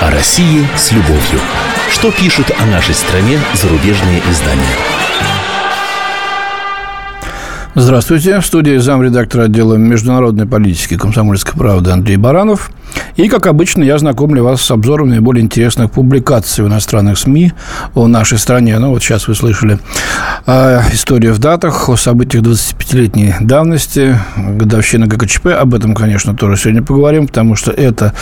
О России с любовью. Что пишут о нашей стране зарубежные издания? Здравствуйте. В студии замредактора отдела международной политики комсомольской правды Андрей Баранов. И, как обычно, я знакомлю вас с обзором наиболее интересных публикаций в иностранных СМИ о нашей стране. Ну, вот сейчас вы слышали э, историю в датах, о событиях 25-летней давности, годовщина ГКЧП. Об этом, конечно, тоже сегодня поговорим, потому что это,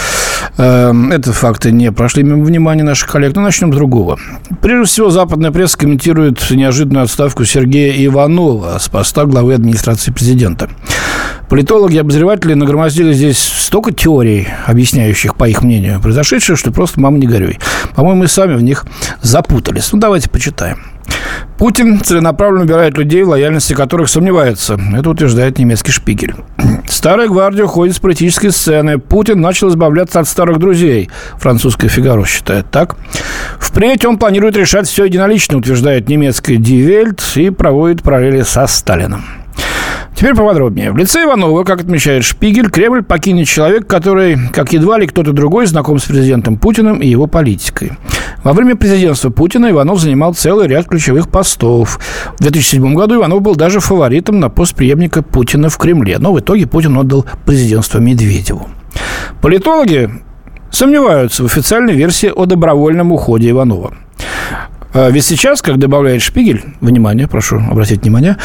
э, это факты не прошли мимо внимания наших коллег. Но начнем с другого. Прежде всего, западная пресса комментирует неожиданную отставку Сергея Иванова с поста главы администрации президента. Политологи и обозреватели нагромоздили здесь столько теорий, объясняющих, по их мнению, произошедшее, что просто мама не горюй. По-моему, мы сами в них запутались. Ну, давайте почитаем. Путин целенаправленно убирает людей, в лояльности которых сомневается. Это утверждает немецкий шпигель. Старая гвардия уходит с политической сцены. Путин начал избавляться от старых друзей. Французская Фигаро считает так. Впредь он планирует решать все единолично, утверждает немецкая Дивельт и проводит параллели со Сталином. Теперь поподробнее. В лице Иванова, как отмечает Шпигель, Кремль покинет человек, который, как едва ли кто-то другой, знаком с президентом Путиным и его политикой. Во время президентства Путина Иванов занимал целый ряд ключевых постов. В 2007 году Иванов был даже фаворитом на пост преемника Путина в Кремле. Но в итоге Путин отдал президентство Медведеву. Политологи сомневаются в официальной версии о добровольном уходе Иванова. А ведь сейчас, как добавляет Шпигель, внимание, прошу обратить внимание,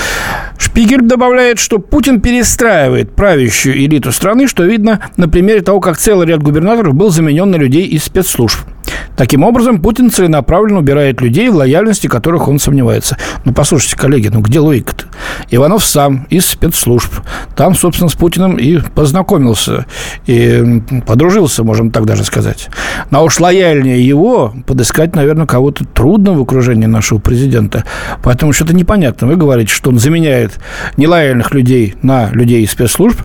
Шпигель добавляет, что Путин перестраивает правящую элиту страны, что видно на примере того, как целый ряд губернаторов был заменен на людей из спецслужб. Таким образом, Путин целенаправленно убирает людей, в лояльности которых он сомневается. Ну, послушайте, коллеги, ну где логика-то? Иванов сам из спецслужб. Там, собственно, с Путиным и познакомился. И подружился, можем так даже сказать. Но уж лояльнее его подыскать, наверное, кого-то трудно в окружении нашего президента. Поэтому что-то непонятно. Вы говорите, что он заменяет нелояльных людей на людей из спецслужб,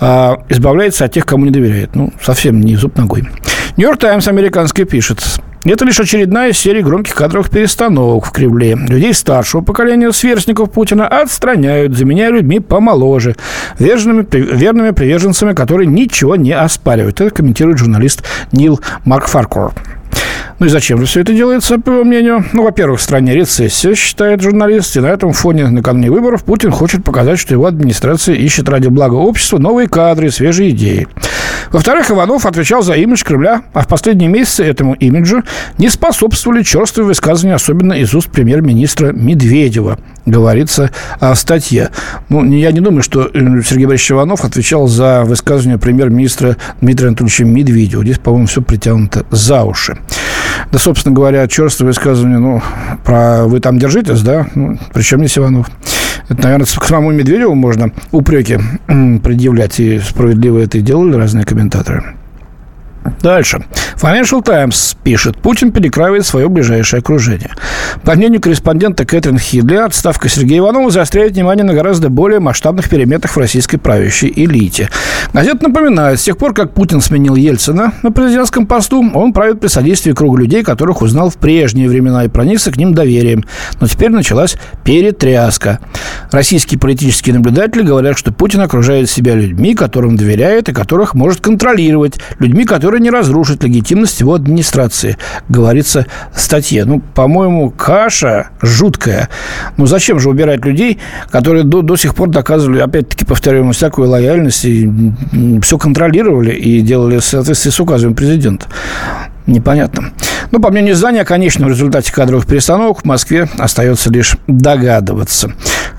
а избавляется от тех, кому не доверяет. Ну, совсем не зуб ногой. Нью-Йорк Таймс американский пишет. Это лишь очередная серия громких кадровых перестановок в Кремле. Людей старшего поколения сверстников Путина отстраняют, заменяя людьми помоложе, верными, верными приверженцами, которые ничего не оспаривают. Это комментирует журналист Нил Марк Фаркор. Ну и зачем же все это делается, по его мнению? Ну, во-первых, в стране рецессия, считает журналист, и на этом фоне накануне выборов Путин хочет показать, что его администрация ищет ради блага общества новые кадры, свежие идеи. Во-вторых, Иванов отвечал за имидж Кремля, а в последние месяцы этому имиджу не способствовали черствые высказывания, особенно из уст премьер-министра Медведева, говорится в статье. Ну, я не думаю, что э, Сергей Борисович Иванов отвечал за высказывание премьер-министра Дмитрия Анатольевича Медведева. Здесь, по-моему, все притянуто за уши. Да, собственно говоря, черствое высказывание, ну, про «вы там держитесь», да, ну, причем не Иванов. Это, наверное, к самому Медведеву можно упреки предъявлять, и справедливо это и делали разные комментаторы. Дальше. Financial Times пишет, Путин перекраивает свое ближайшее окружение. По мнению корреспондента Кэтрин Хидли, отставка Сергея Иванова заостряет внимание на гораздо более масштабных переменах в российской правящей элите. Газета напоминает, с тех пор, как Путин сменил Ельцина на президентском посту, он правит при содействии круга людей, которых узнал в прежние времена и проникся к ним доверием. Но теперь началась перетряска. Российские политические наблюдатели говорят, что Путин окружает себя людьми, которым доверяет и которых может контролировать, людьми, которые которые не разрушат легитимность его администрации, говорится в статье. Ну, по-моему, каша жуткая. Ну, зачем же убирать людей, которые до, до сих пор доказывали, опять-таки, повторяю, всякую лояльность, и все контролировали и делали в соответствии с указами президента? Непонятно. Ну, по мнению издания, о конечном результате кадровых перестановок в Москве остается лишь догадываться.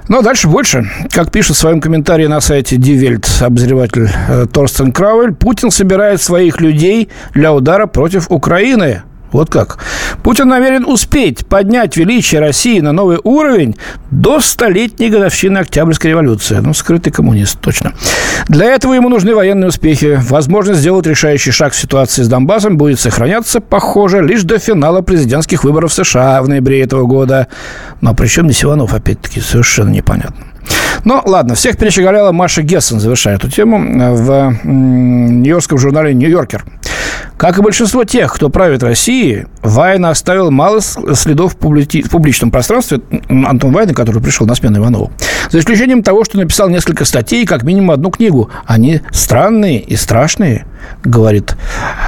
Но дальше больше. Как пишет в своем комментарии на сайте Дивельт обозреватель э, Торстен Крауэль, Путин собирает своих людей для удара против Украины. Вот как. Путин намерен успеть поднять величие России на новый уровень до столетней годовщины Октябрьской революции. Ну, скрытый коммунист, точно. Для этого ему нужны военные успехи. Возможность сделать решающий шаг в ситуации с Донбассом будет сохраняться, похоже, лишь до финала президентских выборов в США в ноябре этого года. Но при чем здесь Иванов, опять-таки, совершенно непонятно. Ну, ладно, всех перещеголяла Маша Гессен, завершая эту тему, в нью-йоркском журнале «Нью-Йоркер». Как и большинство тех, кто правит Россией, Вайна оставил мало следов в публичном пространстве. Антон Вайна, который пришел на смену Иванову. За исключением того, что написал несколько статей и как минимум одну книгу. Они странные и страшные. Говорит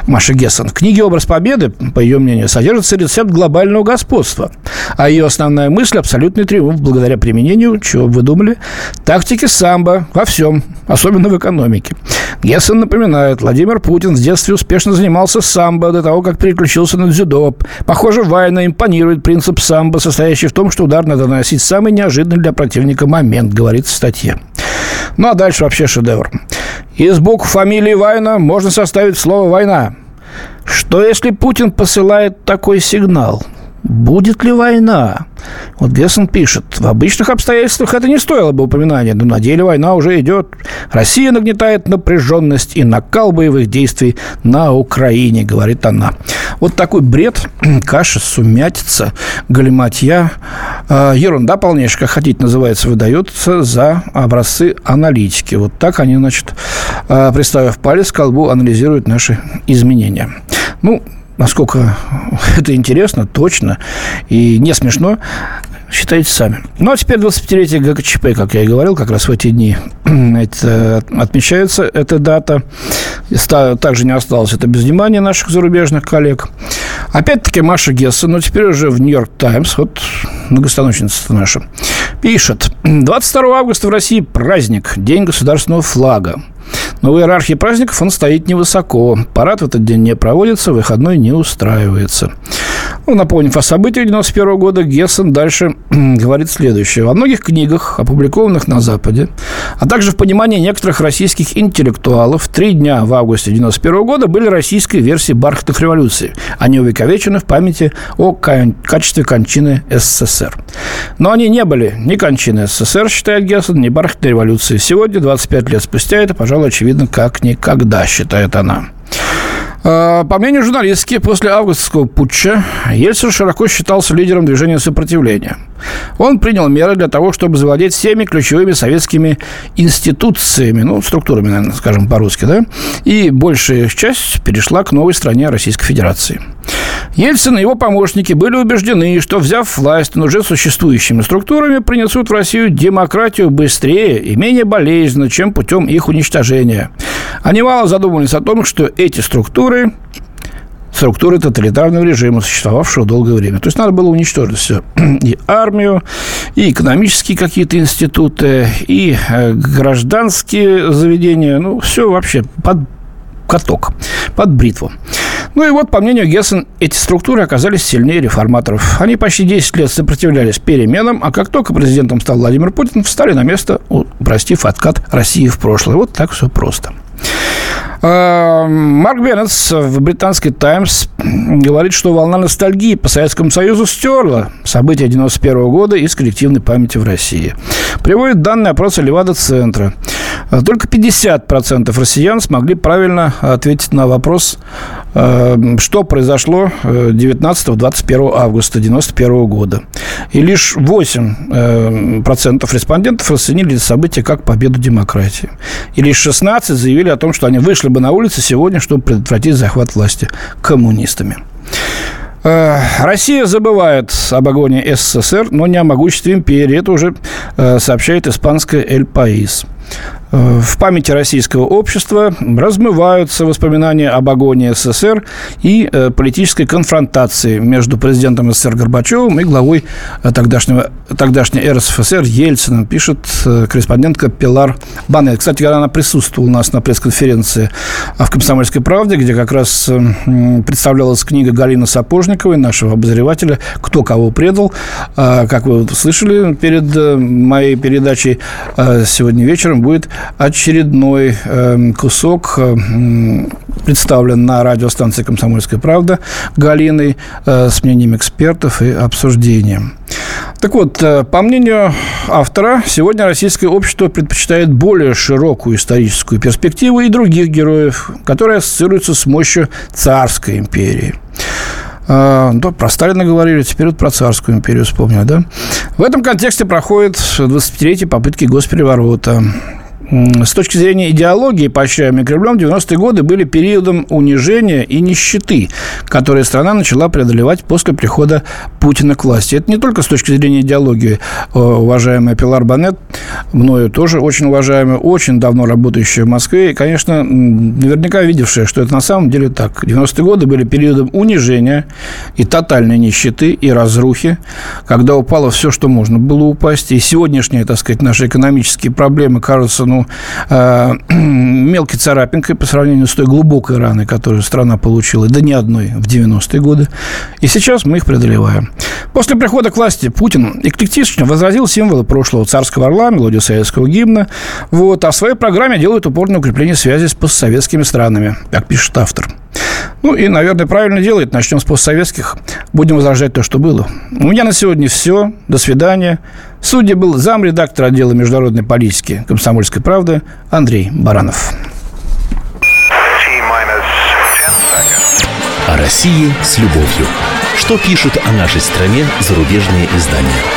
Маша Гессен. В книге «Образ победы», по ее мнению, содержится рецепт глобального господства. А ее основная мысль – абсолютный триумф благодаря применению, чего вы думали, тактики самбо во всем, особенно в экономике. Гессен напоминает, Владимир Путин в детстве успешно занимался самбо до того, как переключился на дзюдо. Похоже, Вайна импонирует принцип самбо, состоящий в том, что удар надо наносить самый неожиданный для противника момент, говорит в статье. Ну, а дальше вообще шедевр. Из букв фамилии Вайна можно составить слово «война». Что если Путин посылает такой сигнал – Будет ли война? Вот Гессен пишет, в обычных обстоятельствах это не стоило бы упоминания, но на деле война уже идет. Россия нагнетает напряженность и накал боевых действий на Украине, говорит она. Вот такой бред, каша, сумятица, галиматья, э, ерунда полнейшая, как хотите называется, выдается за образцы аналитики. Вот так они, значит, э, приставив палец к колбу, анализируют наши изменения. Ну, насколько это интересно, точно и не смешно, считайте сами. Ну, а теперь 25-летие ГКЧП, как я и говорил, как раз в эти дни это отмечается эта дата. Также не осталось это без внимания наших зарубежных коллег. Опять-таки Маша Гесса, но теперь уже в «Нью-Йорк Таймс», вот многостаночница наша, пишет. 22 августа в России праздник, День государственного флага. Но в иерархии праздников он стоит невысоко. Парад в этот день не проводится, выходной не устраивается. Ну, напомнив о событиях 91 года, Гессен дальше говорит следующее. Во многих книгах, опубликованных на Западе, а также в понимании некоторых российских интеллектуалов, три дня в августе 91 года были российской версии бархатных революций. Они увековечены в памяти о качестве кончины СССР. Но они не были ни кончины СССР, считает Гессен, ни бархатной революции. Сегодня, 25 лет спустя, это, пожалуй, очевидно, как никогда, считает она. А, по мнению журналистки, после августовского путча Ельцин широко считался лидером движения сопротивления. Он принял меры для того, чтобы завладеть всеми ключевыми советскими институциями, ну, структурами, наверное, скажем по-русски, да, и большая часть перешла к новой стране Российской Федерации. Ельцин и его помощники были убеждены, что, взяв власть над уже существующими структурами, принесут в Россию демократию быстрее и менее болезненно, чем путем их уничтожения. Они мало задумывались о том, что эти структуры структуры тоталитарного режима, существовавшего долгое время. То есть надо было уничтожить все. И армию, и экономические какие-то институты, и э, гражданские заведения. Ну, все вообще под каток, под бритву. Ну и вот, по мнению Гессен, эти структуры оказались сильнее реформаторов. Они почти 10 лет сопротивлялись переменам, а как только президентом стал Владимир Путин, встали на место, простив откат России в прошлое. Вот так все просто. А, Марк Беннетс в британской «Таймс» говорит, что волна ностальгии по Советскому Союзу стерла события 91 года из коллективной памяти в России. Приводит данные опроса Левада-центра. Только 50% россиян смогли правильно ответить на вопрос, а, что произошло 19-21 августа 1991 года. И лишь 8% э, респондентов расценили это событие как победу демократии. И лишь 16 заявили о том, что они вышли бы на улицы сегодня, чтобы предотвратить захват власти коммунистами. Э, Россия забывает об огоне СССР, но не о могуществе империи. Это уже э, сообщает испанская «Эль Паис». Э, в памяти российского общества размываются воспоминания об агонии СССР и э, политической конфронтации между президентом СССР Горбачевым и главой э, тогдашнего, тогдашней РСФСР Ельциным, пишет корреспондентка Пилар Банет. Кстати, она присутствовала у нас на пресс-конференции в «Комсомольской правде», где как раз представлялась книга Галины Сапожниковой, нашего обозревателя «Кто кого предал». Как вы слышали перед моей передачей, сегодня вечером будет очередной э, кусок э, представлен на радиостанции «Комсомольская правда» Галиной э, с мнением экспертов и обсуждением. Так вот, э, по мнению автора, сегодня российское общество предпочитает более широкую историческую перспективу и других героев, которые ассоциируются с мощью царской империи. А, да, про Сталина говорили, теперь вот про царскую империю вспомнили, да? В этом контексте проходит 25-летие попытки госпереворота. С точки зрения идеологии, поощряемой Кремлем, 90-е годы были периодом унижения и нищеты, которые страна начала преодолевать после прихода Путина к власти. Это не только с точки зрения идеологии, э, уважаемая Пилар Банет, мною тоже очень уважаемая, очень давно работающая в Москве, и, конечно, наверняка видевшая, что это на самом деле так. 90-е годы были периодом унижения и тотальной нищеты и разрухи, когда упало все, что можно было упасть, и сегодняшние, так сказать, наши экономические проблемы кажутся, ну, э, мелкой царапинкой по сравнению с той глубокой раной, которую страна получила, да не одной в 90-е годы. И сейчас мы их преодолеваем. После прихода к власти Путин эклектично возразил символы прошлого царского орла, мелодию советского гимна, вот, а в своей программе делает упор на укрепление связи с постсоветскими странами, как пишет автор. Ну и, наверное, правильно делает. Начнем с постсоветских. Будем возражать то, что было. У меня на сегодня все. До свидания. Судья был замредактор отдела международной политики комсомольской правды Андрей Баранов. О России с любовью. Что пишут о нашей стране зарубежные издания?